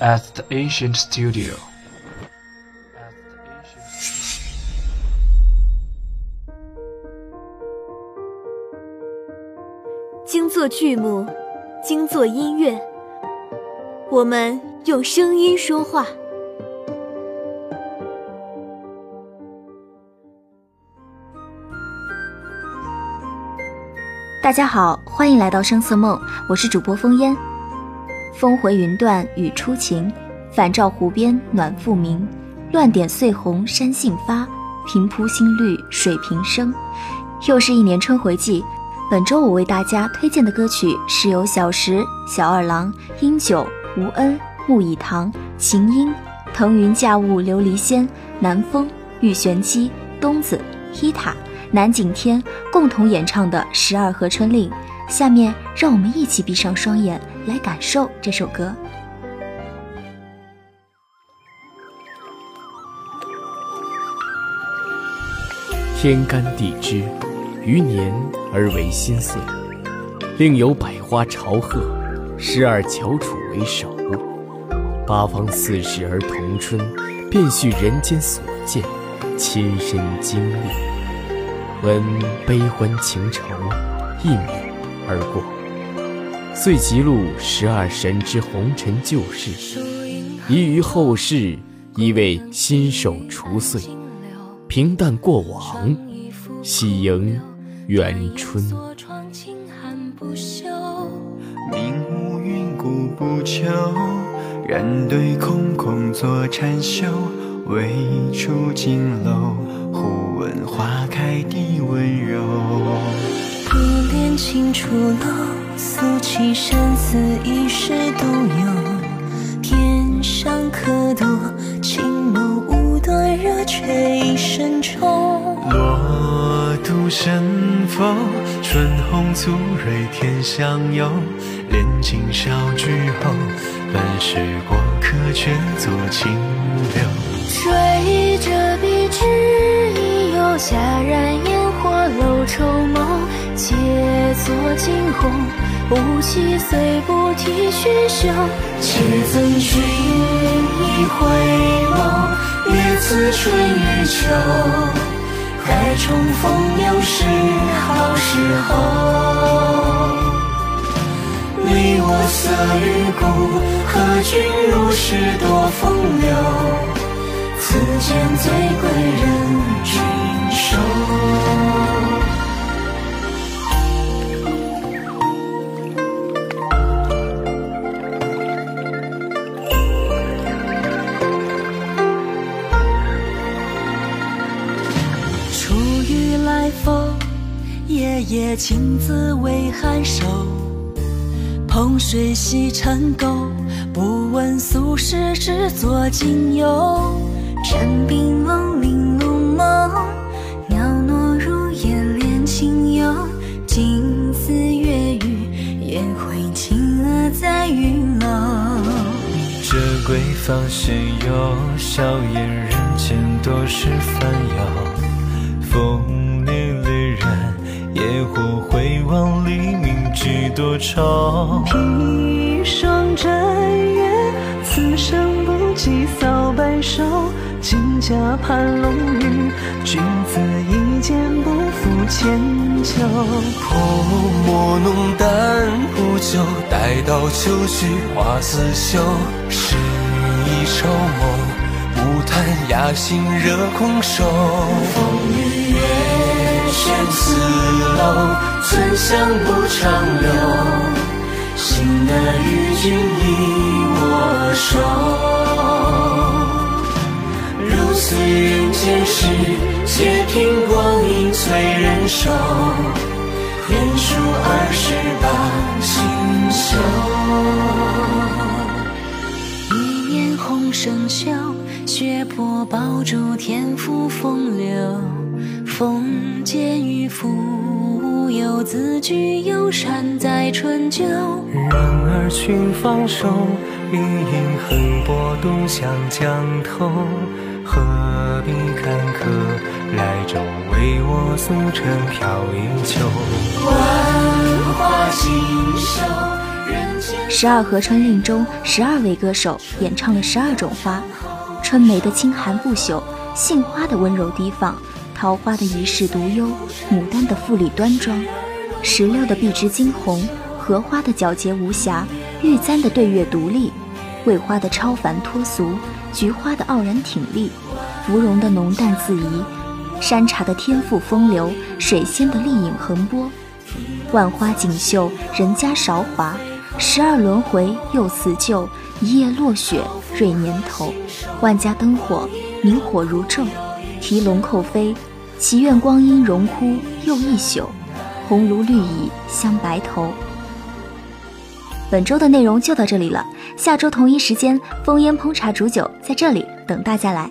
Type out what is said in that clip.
at the ancient studio. 精作剧目，精作音乐，我们用声音说话。大家好，欢迎来到声色梦，我是主播风烟。峰回云断雨初晴，返照湖边暖复明。乱点碎红山杏发，平铺新绿水平生。又是一年春回季，本周我为大家推荐的歌曲是由小石、小二郎、英九、吴恩、木以堂、秦音、腾云驾雾琉璃仙、南风、玉玄机、东子、伊塔。南景天共同演唱的《十二河春令》，下面让我们一起闭上双眼来感受这首歌。天干地支，余年而为新岁，另有百花朝贺，十二翘楚为首，八方四时而同春，便叙人间所见，亲身经历。闻悲欢情仇，一泯而过，遂记录十二神之红尘旧事，遗于后世，以为新手除岁，平淡过往，喜迎元春。明无云，故不求，然对空空作禅修，未出金楼。忽闻花开地温柔，不恋情初露，诉起生死一世独有。天上客多，情眸无端惹却一身愁。落独生否？春红足蕊天相有。恋尽少聚后，本是过客，却作清流。追着笔直。霞染烟火楼愁梦，皆作惊鸿。雾气虽不提喧嚣，且赠君一回眸。别此春与秋，待重逢又是好时候。你我色与故，和君如是多风流。此间最贵人君。手。夜夜青字为颔首，捧水洗尘垢。不问俗世，只做今游。晨冰冷，玲珑梦，袅娜如烟，恋情幽。金丝月雨，烟回青蛾在玉楼。折桂放闲游，笑言人间多是烦忧。风。烈火回望黎明知多愁。披一双枕月，此生不及扫白首。金甲盘龙羽，君子一剑不负千秋。泼墨浓淡不久，待到秋。去花似绣。愁梦，不谈雅兴惹空瘦。风雨月，轩此楼，存香不长留。心的与君一握手。如此人间事，且凭光阴催人瘦。愿书二十八，新秀。生锈，血泊宝珠，天赋风流。风蜉蝣，字句犹闪在春秋。人儿群芳瘦，一饮横波独向江头。何必坎坷，来我素尘飘逸秋。万花。十二河春令中，十二位歌手演唱了十二种花：春梅的清寒不朽，杏花的温柔低放，桃花的一世独幽，牡丹的富丽端庄，石榴的碧枝惊鸿，荷花的皎洁无瑕，玉簪的对月独立，桂花的超凡脱俗，菊花的傲然挺立，芙蓉的浓淡自宜，山茶的天赋风流，水仙的丽影横波。万花锦绣，人家韶华；十二轮回又辞旧，一夜落雪瑞年头。万家灯火，明火如昼；提笼扣飞，祈愿光阴荣枯又一宿。红炉绿蚁香白头。本周的内容就到这里了，下周同一时间，风烟烹茶煮酒在这里等大家来。